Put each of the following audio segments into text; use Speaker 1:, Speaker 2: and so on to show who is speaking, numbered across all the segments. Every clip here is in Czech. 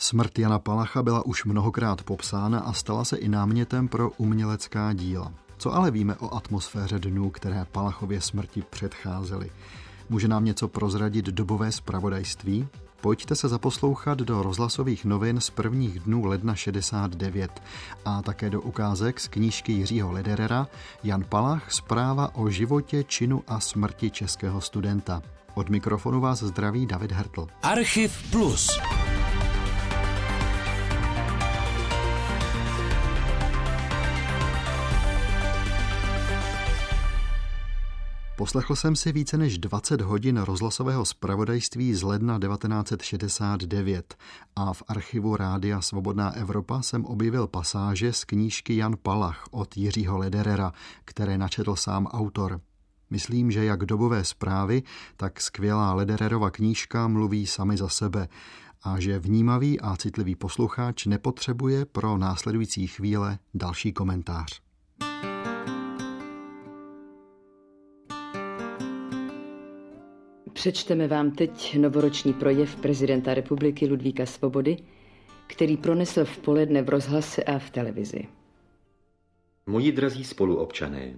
Speaker 1: Smrt Jana Palacha byla už mnohokrát popsána a stala se i námětem pro umělecká díla. Co ale víme o atmosféře dnů, které Palachově smrti předcházely? Může nám něco prozradit dobové zpravodajství? Pojďte se zaposlouchat do rozhlasových novin z prvních dnů ledna 69 a také do ukázek z knížky Jiřího Lederera Jan Palach zpráva o životě, činu a smrti českého studenta. Od mikrofonu vás zdraví David Hertl.
Speaker 2: Archiv Plus.
Speaker 1: Poslechl jsem si více než 20 hodin rozhlasového zpravodajství z ledna 1969 a v archivu Rádia Svobodná Evropa jsem objevil pasáže z knížky Jan Palach od Jiřího Lederera, které načetl sám autor. Myslím, že jak dobové zprávy, tak skvělá Ledererova knížka mluví sami za sebe a že vnímavý a citlivý posluchač nepotřebuje pro následující chvíle další komentář.
Speaker 3: Přečteme vám teď novoroční projev prezidenta republiky Ludvíka Svobody, který pronesl v poledne v rozhlase a v televizi.
Speaker 4: Moji drazí spoluobčané,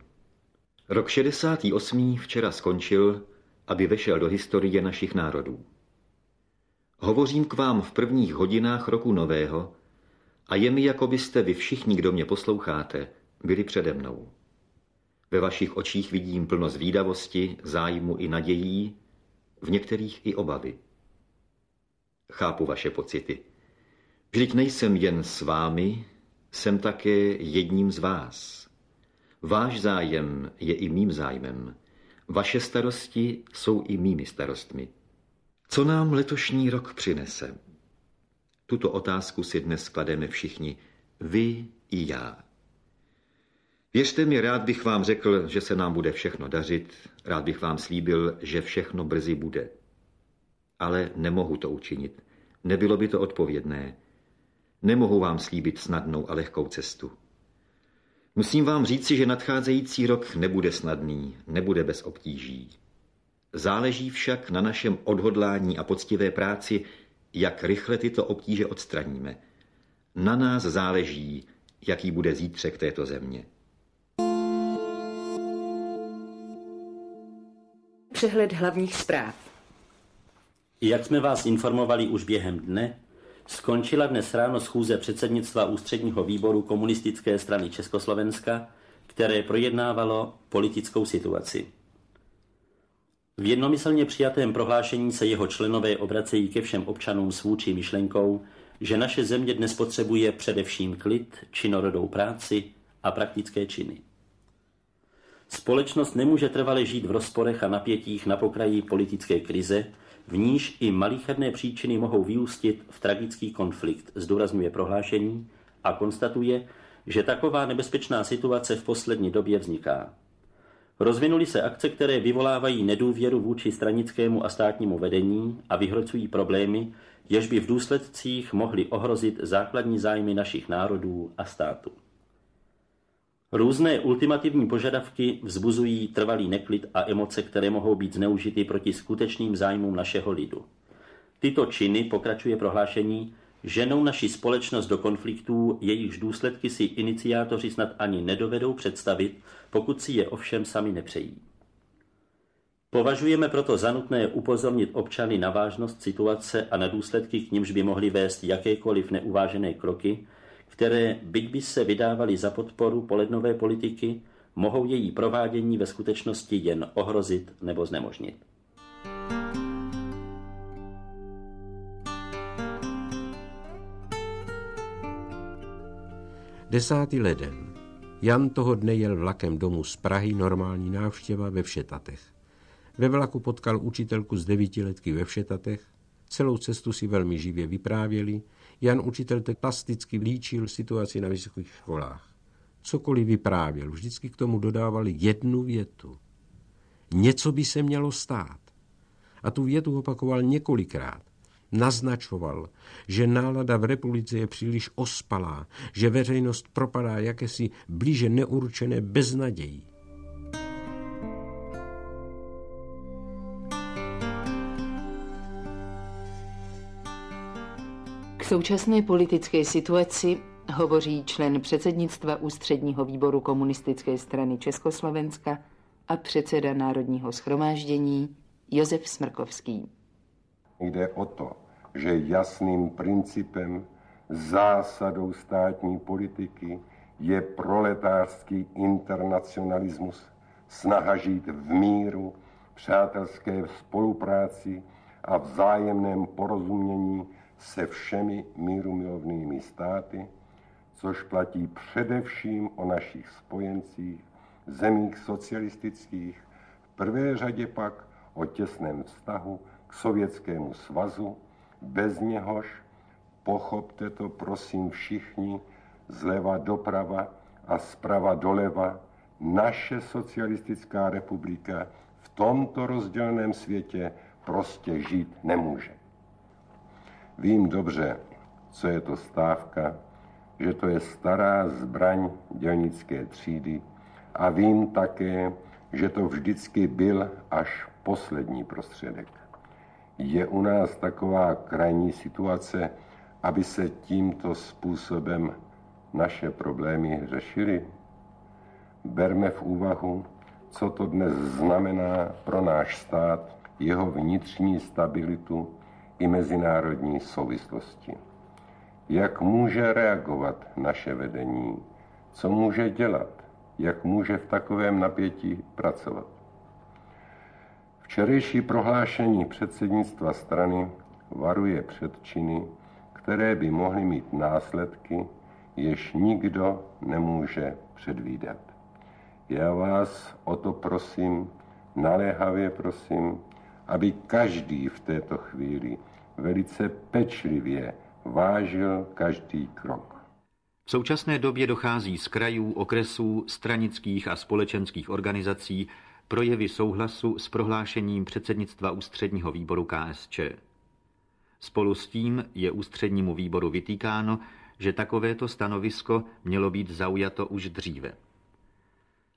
Speaker 4: rok 68. včera skončil, aby vešel do historie našich národů. Hovořím k vám v prvních hodinách roku nového a je mi, jako byste vy všichni, kdo mě posloucháte, byli přede mnou. Ve vašich očích vidím plno zvídavosti, zájmu i nadějí, v některých i obavy. Chápu vaše pocity. Vždyť nejsem jen s vámi, jsem také jedním z vás. Váš zájem je i mým zájmem. Vaše starosti jsou i mými starostmi. Co nám letošní rok přinese? Tuto otázku si dnes klademe všichni, vy i já. Věřte mi, rád bych vám řekl, že se nám bude všechno dařit, rád bych vám slíbil, že všechno brzy bude. Ale nemohu to učinit. Nebylo by to odpovědné. Nemohu vám slíbit snadnou a lehkou cestu. Musím vám říci, že nadcházející rok nebude snadný, nebude bez obtíží. Záleží však na našem odhodlání a poctivé práci, jak rychle tyto obtíže odstraníme. Na nás záleží, jaký bude zítřek této země.
Speaker 3: Přehled hlavních zpráv.
Speaker 5: Jak jsme vás informovali už během dne, skončila dnes ráno schůze předsednictva ústředního výboru komunistické strany Československa, které projednávalo politickou situaci. V jednomyslně přijatém prohlášení se jeho členové obracejí ke všem občanům s vůči myšlenkou, že naše země dnes potřebuje především klid, činorodou práci a praktické činy. Společnost nemůže trvale žít v rozporech a napětích na pokraji politické krize, v níž i malicherné příčiny mohou vyústit v tragický konflikt, zdůrazňuje prohlášení a konstatuje, že taková nebezpečná situace v poslední době vzniká. Rozvinuly se akce, které vyvolávají nedůvěru vůči stranickému a státnímu vedení a vyhrocují problémy, jež by v důsledcích mohly ohrozit základní zájmy našich národů a států. Různé ultimativní požadavky vzbuzují trvalý neklid a emoce, které mohou být zneužity proti skutečným zájmům našeho lidu. Tyto činy, pokračuje prohlášení, ženou naši společnost do konfliktů, jejichž důsledky si iniciátoři snad ani nedovedou představit, pokud si je ovšem sami nepřejí. Považujeme proto za nutné upozornit občany na vážnost situace a na důsledky, k nimž by mohly vést jakékoliv neuvážené kroky, které, byť by se vydávaly za podporu polednové politiky, mohou její provádění ve skutečnosti jen ohrozit nebo znemožnit.
Speaker 6: Desátý leden. Jan toho dne jel vlakem domů z Prahy, normální návštěva ve Všetatech. Ve vlaku potkal učitelku z devítiletky ve Všetatech, celou cestu si velmi živě vyprávěli, Jan učitel tak plasticky líčil situaci na vysokých školách. Cokoliv vyprávěl, vždycky k tomu dodával jednu větu. Něco by se mělo stát. A tu větu opakoval několikrát. Naznačoval, že nálada v republice je příliš ospalá, že veřejnost propadá jakési blíže neurčené beznadějí.
Speaker 3: Současné politické situaci hovoří člen předsednictva Ústředního výboru komunistické strany Československa a předseda Národního schromáždění Josef Smrkovský.
Speaker 2: Jde o to, že jasným principem, zásadou státní politiky je proletářský internacionalismus, snaha žít v míru, přátelské spolupráci a vzájemném porozumění se všemi mírumilovnými státy, což platí především o našich spojencích, zemích socialistických, v prvé řadě pak o těsném vztahu k Sovětskému svazu, bez něhož, pochopte to prosím všichni, zleva doprava a zprava doleva, naše socialistická republika v tomto rozděleném světě prostě žít nemůže. Vím dobře, co je to stávka, že to je stará zbraň dělnické třídy a vím také, že to vždycky byl až poslední prostředek. Je u nás taková krajní situace, aby se tímto způsobem naše problémy řešily? Berme v úvahu, co to dnes znamená pro náš stát, jeho vnitřní stabilitu i mezinárodní souvislosti. Jak může reagovat naše vedení, co může dělat, jak může v takovém napětí pracovat. Včerejší prohlášení předsednictva strany varuje před činy, které by mohly mít následky, jež nikdo nemůže předvídat. Já vás o to prosím, naléhavě prosím, aby každý v této chvíli velice pečlivě vážil každý krok.
Speaker 7: V současné době dochází z krajů, okresů, stranických a společenských organizací projevy souhlasu s prohlášením předsednictva ústředního výboru KSČ. Spolu s tím je ústřednímu výboru vytýkáno, že takovéto stanovisko mělo být zaujato už dříve.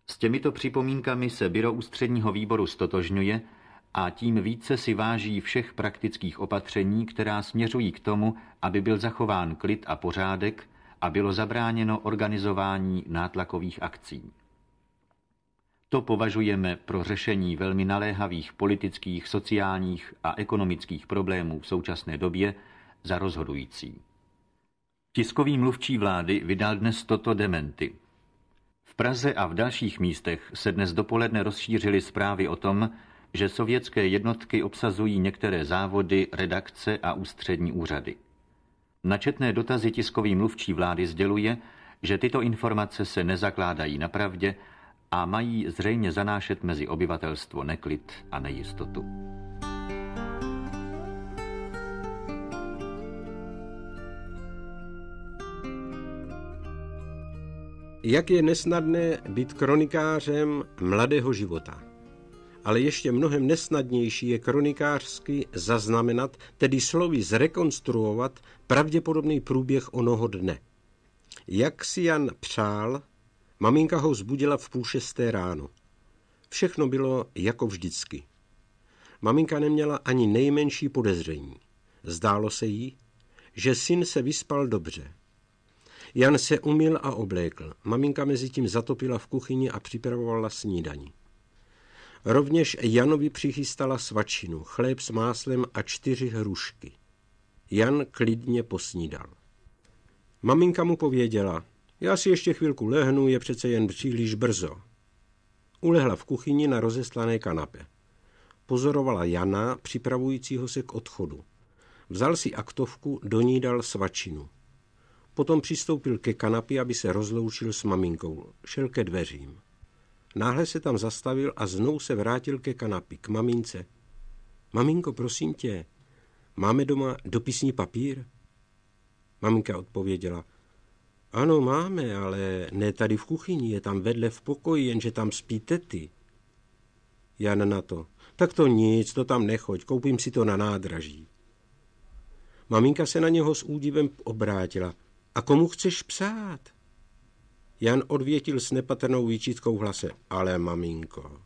Speaker 7: S těmito připomínkami se Byro ústředního výboru stotožňuje a tím více si váží všech praktických opatření, která směřují k tomu, aby byl zachován klid a pořádek a bylo zabráněno organizování nátlakových akcí. To považujeme pro řešení velmi naléhavých politických, sociálních a ekonomických problémů v současné době za rozhodující. Tiskový mluvčí vlády vydal dnes toto dementy. V Praze a v dalších místech se dnes dopoledne rozšířily zprávy o tom, že sovětské jednotky obsazují některé závody, redakce a ústřední úřady. Načetné dotazy tiskový mluvčí vlády sděluje, že tyto informace se nezakládají na pravdě a mají zřejmě zanášet mezi obyvatelstvo neklid a nejistotu.
Speaker 6: Jak je nesnadné být kronikářem mladého života ale ještě mnohem nesnadnější je kronikářsky zaznamenat, tedy slovy zrekonstruovat pravděpodobný průběh onoho dne. Jak si Jan přál, maminka ho zbudila v půl šesté ráno. Všechno bylo jako vždycky. Maminka neměla ani nejmenší podezření. Zdálo se jí, že syn se vyspal dobře. Jan se umyl a oblékl. Maminka mezi tím zatopila v kuchyni a připravovala snídaní. Rovněž Janovi přichystala svačinu, chléb s máslem a čtyři hrušky. Jan klidně posnídal. Maminka mu pověděla, já si ještě chvilku lehnu, je přece jen příliš brzo. Ulehla v kuchyni na rozeslané kanapě. Pozorovala Jana, připravujícího se k odchodu. Vzal si aktovku, do ní dal svačinu. Potom přistoupil ke kanapě, aby se rozloučil s maminkou. Šel ke dveřím. Náhle se tam zastavil a znovu se vrátil ke kanapi, k mamince. Maminko, prosím tě, máme doma dopisní papír? Maminka odpověděla, ano, máme, ale ne tady v kuchyni, je tam vedle v pokoji, jenže tam spí tety. Jan na to, tak to nic, to tam nechoď, koupím si to na nádraží. Maminka se na něho s údivem obrátila. A komu chceš psát? Jan odvětil s nepatrnou výčitkou v hlase. Ale maminko.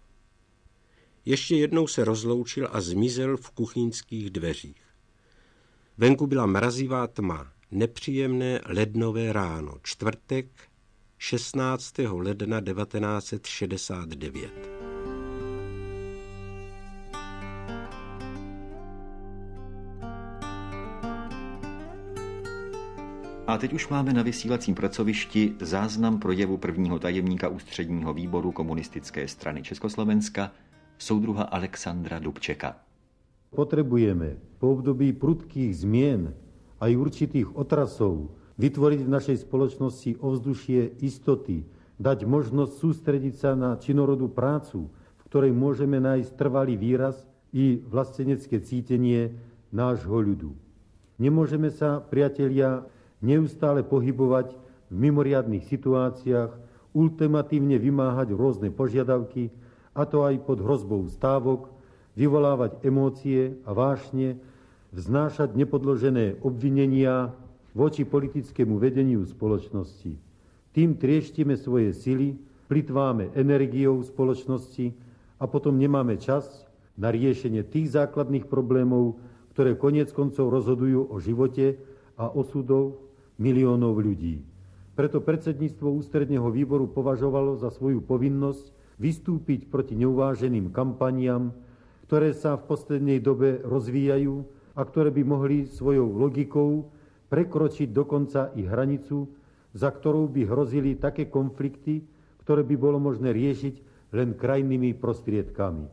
Speaker 6: Ještě jednou se rozloučil a zmizel v kuchyňských dveřích. Venku byla mrazivá tma. nepříjemné lednové ráno, čtvrtek 16. ledna 1969.
Speaker 4: A teď už máme na vysílacím pracovišti záznam projevu prvního tajemníka ústředního výboru komunistické strany Československa, soudruha Alexandra Dubčeka.
Speaker 8: Potrebujeme po období prudkých změn a i určitých otrasov vytvoriť v našej spoločnosti ovzdušie istoty, dať možnosť sústrediť sa na činorodú prácu, v ktorej môžeme nájsť trvalý výraz i vlastenecké cítenie nášho ľudu. Nemôžeme sa, priatelia, neustále pohybovať v mimoriadných situáciách, ultimatívne vymáhať rôzne požiadavky, a to aj pod hrozbou stávok, vyvolávať emócie a vášne, vznášať nepodložené obvinenia voči politickému vedeniu spoločnosti. Tým trieštime svoje sily, plitváme energiou spoločnosti a potom nemáme čas na riešenie tých základných problémov, ktoré konec koncov rozhodujú o živote a osudov miliónov ľudí. Preto predsedníctvo ústredného výboru považovalo za svoju povinnosť vystúpiť proti neuváženým kampaniam, ktoré sa v poslednej dobe rozvíjajú a ktoré by mohli svojou logikou prekročiť dokonca i hranicu, za ktorou by hrozili také konflikty, ktoré by bolo možné riešiť len krajnými prostriedkami.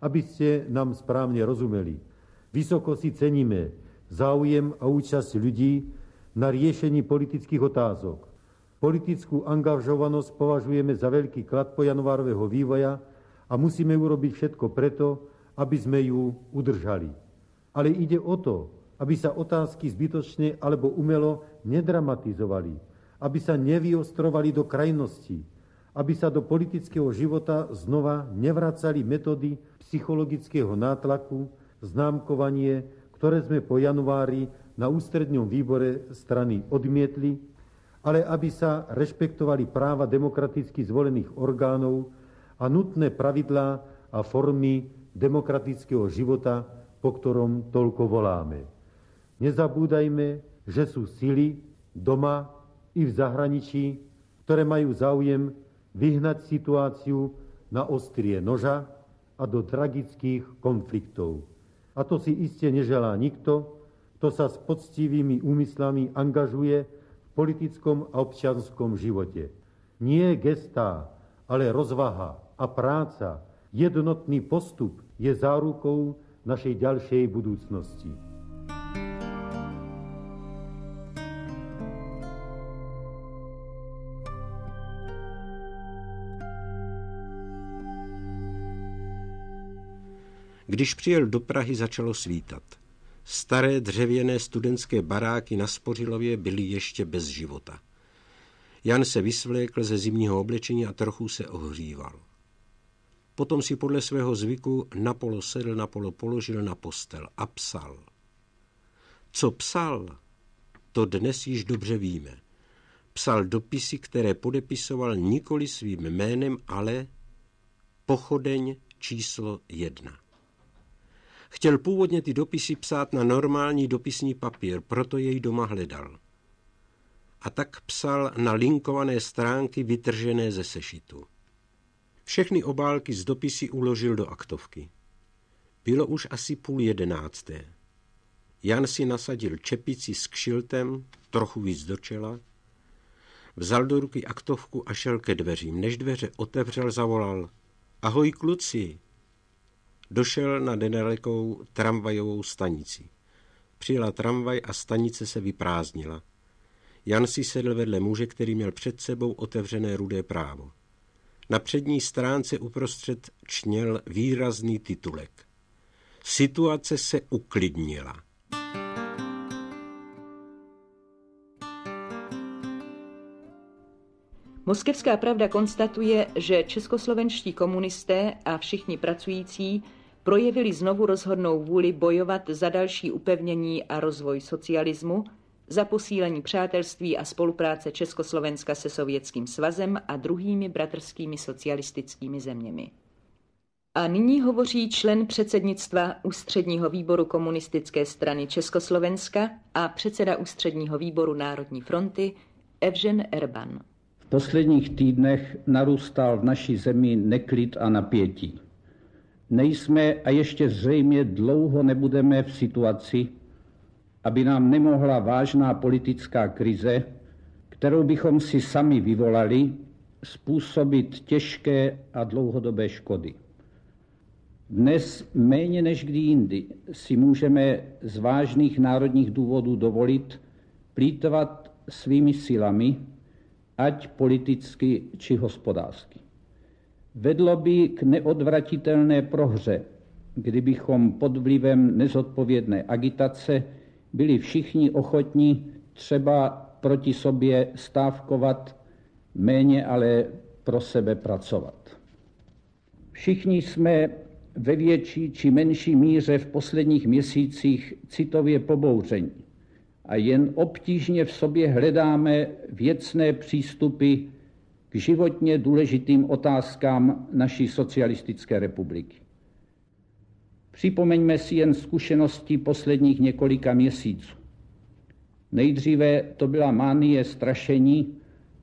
Speaker 8: Aby ste nám správne rozumeli, vysoko si ceníme záujem a účasť ľudí na riešení politických otázok. Politickú angažovanosť považujeme za veľký klad po januárového vývoja a musíme urobiť všetko preto, aby sme ju udržali. Ale ide o to, aby sa otázky zbytočne alebo umelo nedramatizovali, aby sa nevyostrovali do krajnosti, aby sa do politického života znova nevracali metódy psychologického nátlaku, známkovanie, ktoré sme po januári na ústredňom výbore strany odmietli, ale aby sa rešpektovali práva demokraticky zvolených orgánov a nutné pravidlá a formy demokratického života, po ktorom toľko voláme. Nezabúdajme, že sú sily doma i v zahraničí, ktoré majú záujem vyhnať situáciu na ostrie noža a do tragických konfliktov. A to si iste neželá nikto, kto sa s poctivými úmyslami angažuje v politickom a občianskom živote. Nie gestá, ale rozvaha a práca, jednotný postup je zárukou našej ďalšej budúcnosti.
Speaker 6: Když přijel do Prahy, začalo svítat. Staré dřevěné studentské baráky na Spořilově byly ještě bez života. Jan se vysvlékl ze zimního oblečení a trochu se ohříval. Potom si podle svého zvyku napolo sedl, napolo položil na postel a psal. Co psal, to dnes již dobře víme. Psal dopisy, které podepisoval nikoli svým jménem, ale pochodeň číslo jedna. Chtěl původně ty dopisy psát na normální dopisní papír, proto jej doma hledal. A tak psal na linkované stránky vytržené ze sešitu. Všechny obálky z dopisy uložil do aktovky. Bylo už asi půl jedenácté. Jan si nasadil čepici s kšiltem, trochu víc do čela, vzal do ruky aktovku a šel ke dveřím. Než dveře otevřel, zavolal. Ahoj kluci, Došel na nedalekou tramvajovou stanici. Přijela tramvaj a stanice se vyprázdnila. Jan si sedl vedle muže, který měl před sebou otevřené rudé právo. Na přední stránce uprostřed čněl výrazný titulek. Situace se uklidnila.
Speaker 3: Moskevská pravda konstatuje, že českoslovenští komunisté a všichni pracující projevili znovu rozhodnou vůli bojovat za další upevnění a rozvoj socialismu, za posílení přátelství a spolupráce Československa se Sovětským svazem a druhými bratrskými socialistickými zeměmi. A nyní hovoří člen předsednictva Ústředního výboru komunistické strany Československa a předseda Ústředního výboru Národní fronty Evžen Erban.
Speaker 9: V posledních týdnech narůstal v naší zemi neklid a napětí. Nejsme a ještě zřejmě dlouho nebudeme v situaci, aby nám nemohla vážná politická krize, kterou bychom si sami vyvolali, způsobit těžké a dlouhodobé škody. Dnes méně než kdy jindy si můžeme z vážných národních důvodů dovolit plítvat svými silami, ať politicky či hospodářsky. Vedlo by k neodvratitelné prohře, kdybychom pod vlivem nezodpovědné agitace byli všichni ochotní třeba proti sobě stávkovat, méně ale pro sebe pracovat. Všichni jsme ve větší či menší míře v posledních měsících citově pobouření a jen obtížně v sobě hledáme věcné přístupy k životně důležitým otázkám naší socialistické republiky. Připomeňme si jen zkušenosti posledních několika měsíců. Nejdříve to byla mánie strašení,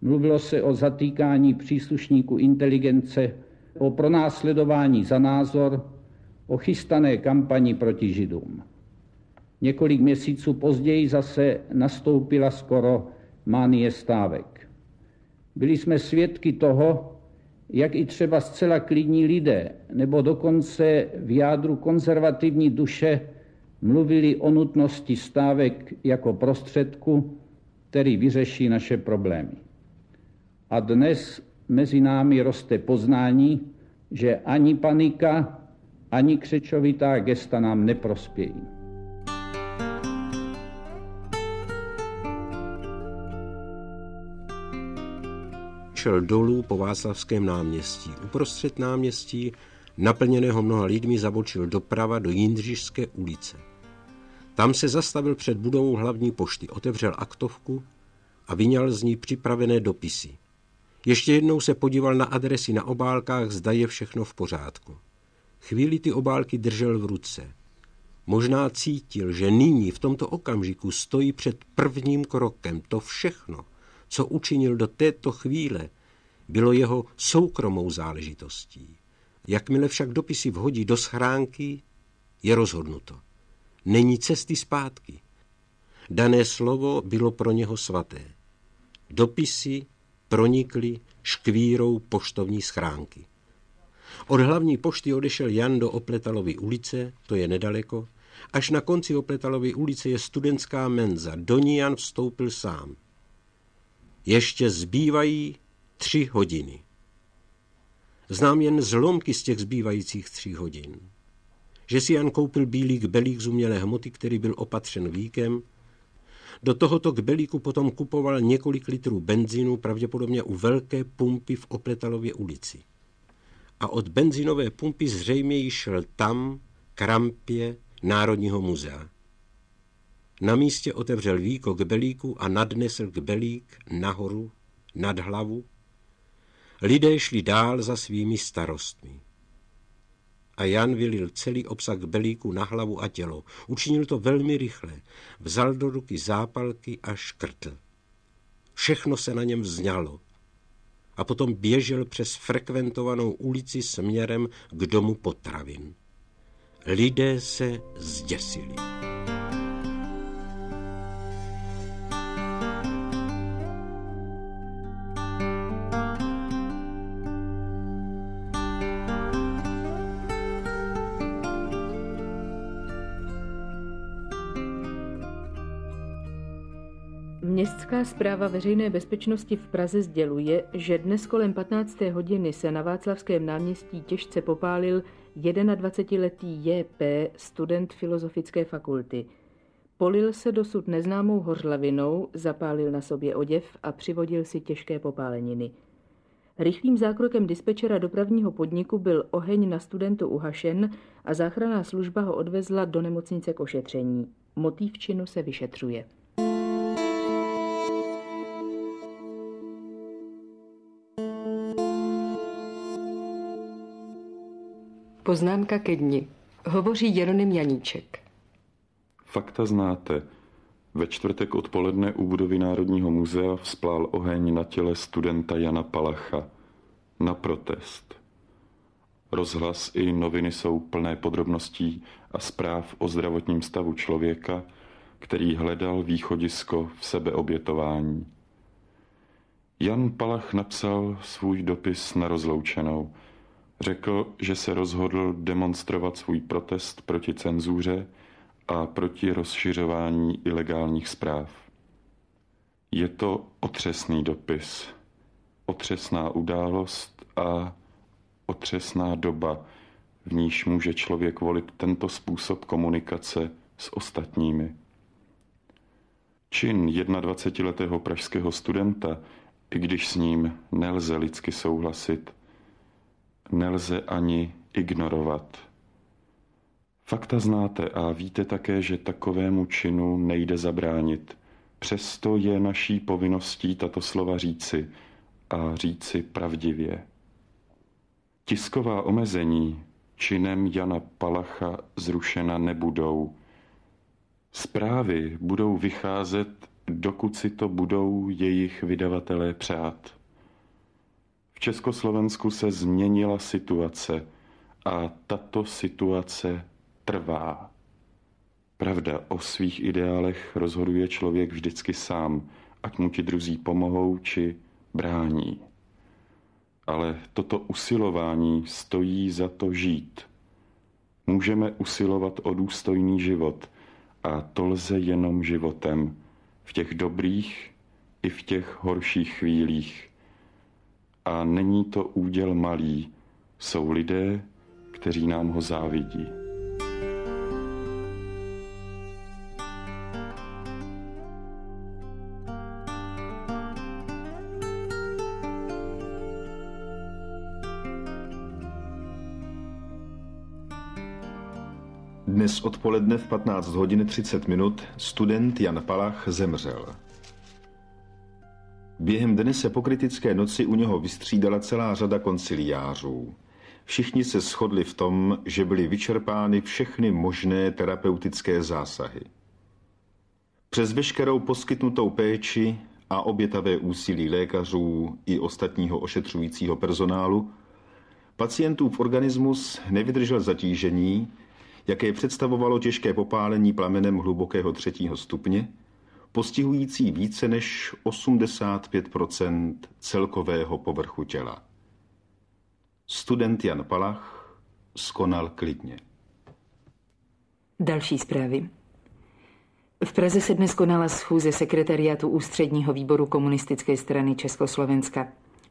Speaker 9: mluvilo se o zatýkání příslušníků inteligence, o pronásledování za názor, o chystané kampani proti Židům. Několik měsíců později zase nastoupila skoro mánie stávek. Byli jsme svědky toho, jak i třeba zcela klidní lidé, nebo dokonce v jádru konzervativní duše mluvili o nutnosti stávek jako prostředku, který vyřeší naše problémy. A dnes mezi námi roste poznání, že ani panika, ani křečovitá gesta nám neprospějí.
Speaker 6: Šel dolů po Václavském náměstí. Uprostřed náměstí, naplněného mnoha lidmi, zabočil doprava do Jindřišské ulice. Tam se zastavil před budovou hlavní pošty, otevřel aktovku a vyňal z ní připravené dopisy. Ještě jednou se podíval na adresy na obálkách, zda je všechno v pořádku. Chvíli ty obálky držel v ruce. Možná cítil, že nyní v tomto okamžiku stojí před prvním krokem to všechno, co učinil do této chvíle, bylo jeho soukromou záležitostí. Jakmile však dopisy vhodí do schránky, je rozhodnuto. Není cesty zpátky. Dané slovo bylo pro něho svaté. Dopisy pronikly škvírou poštovní schránky. Od hlavní pošty odešel Jan do Opletalovy ulice, to je nedaleko, až na konci Opletalovy ulice je studentská menza. Do ní Jan vstoupil sám. Ještě zbývají tři hodiny. Znám jen zlomky z těch zbývajících tří hodin. Že si Jan koupil bílý kbelík z umělé hmoty, který byl opatřen víkem, do tohoto kbelíku potom kupoval několik litrů benzínu, pravděpodobně u velké pumpy v Opletalově ulici. A od benzinové pumpy zřejmě již šel tam, k rampě Národního muzea. Na místě otevřel víko kbelíku a nadnesl kbelík nahoru, nad hlavu. Lidé šli dál za svými starostmi. A Jan vylil celý obsah kbelíku na hlavu a tělo. Učinil to velmi rychle. Vzal do ruky zápalky a škrtl. Všechno se na něm vzňalo. A potom běžel přes frekventovanou ulici směrem k domu potravin. Lidé se zděsili.
Speaker 3: Zpráva veřejné bezpečnosti v Praze sděluje, že dnes kolem 15. hodiny se na Václavském náměstí těžce popálil 21-letý JP, student Filozofické fakulty. Polil se dosud neznámou hořlavinou, zapálil na sobě oděv a přivodil si těžké popáleniny. Rychlým zákrokem dispečera dopravního podniku byl oheň na studentu uhašen a záchranná služba ho odvezla do nemocnice k ošetření. Motiv činu se vyšetřuje.
Speaker 10: Poznámka ke dni. Hovoří Jeronym Janíček.
Speaker 11: Fakta znáte. Ve čtvrtek odpoledne u budovy Národního muzea vzplál oheň na těle studenta Jana Palacha. Na protest. Rozhlas i noviny jsou plné podrobností a zpráv o zdravotním stavu člověka, který hledal východisko v sebeobětování. Jan Palach napsal svůj dopis na rozloučenou. Řekl, že se rozhodl demonstrovat svůj protest proti cenzuře a proti rozšiřování ilegálních zpráv. Je to otřesný dopis, otřesná událost a otřesná doba, v níž může člověk volit tento způsob komunikace s ostatními. Čin 21-letého pražského studenta, i když s ním nelze lidsky souhlasit, nelze ani ignorovat. Fakta znáte a víte také, že takovému činu nejde zabránit. Přesto je naší povinností tato slova říci a říci pravdivě. Tisková omezení činem Jana Palacha zrušena nebudou. Zprávy budou vycházet, dokud si to budou jejich vydavatelé přát. V Československu se změnila situace a tato situace trvá. Pravda, o svých ideálech rozhoduje člověk vždycky sám, ať mu ti druzí pomohou či brání. Ale toto usilování stojí za to žít. Můžeme usilovat o důstojný život a to lze jenom životem, v těch dobrých i v těch horších chvílích. A není to úděl malý, jsou lidé, kteří nám ho závidí.
Speaker 12: Dnes odpoledne v 15 hodin 30 minut student Jan Palach zemřel. Během dne se po kritické noci u něho vystřídala celá řada konciliářů. Všichni se shodli v tom, že byly vyčerpány všechny možné terapeutické zásahy. Přes veškerou poskytnutou péči a obětavé úsilí lékařů i ostatního ošetřujícího personálu, pacientův organismus nevydržel zatížení jaké představovalo těžké popálení plamenem hlubokého třetího stupně, postihující více než 85% celkového povrchu těla. Student Jan Palach skonal klidně.
Speaker 3: Další zprávy. V Praze se dnes konala schůze sekretariátu Ústředního výboru komunistické strany Československa.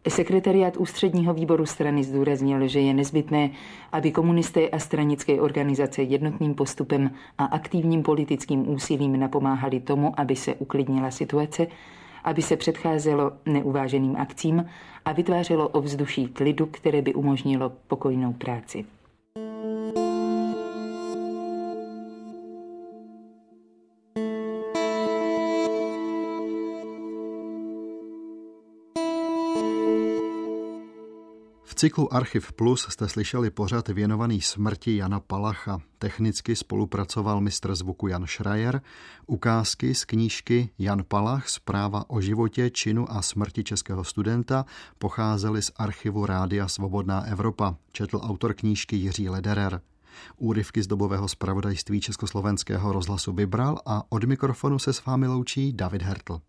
Speaker 3: Sekretariát ústředního výboru strany zdůraznil, že je nezbytné, aby komunisté a stranické organizace jednotným postupem a aktivním politickým úsilím napomáhali tomu, aby se uklidnila situace, aby se předcházelo neuváženým akcím a vytvářelo ovzduší klidu, které by umožnilo pokojnou práci.
Speaker 1: Cyklu Archiv Plus jste slyšeli pořad věnovaný smrti Jana Palacha. Technicky spolupracoval mistr zvuku Jan Schreier. Ukázky z knížky Jan Palach, zpráva o životě, činu a smrti českého studenta pocházely z archivu Rádia Svobodná Evropa, četl autor knížky Jiří Lederer. Úryvky z dobového zpravodajství Československého rozhlasu vybral a od mikrofonu se s vámi loučí David Hertl.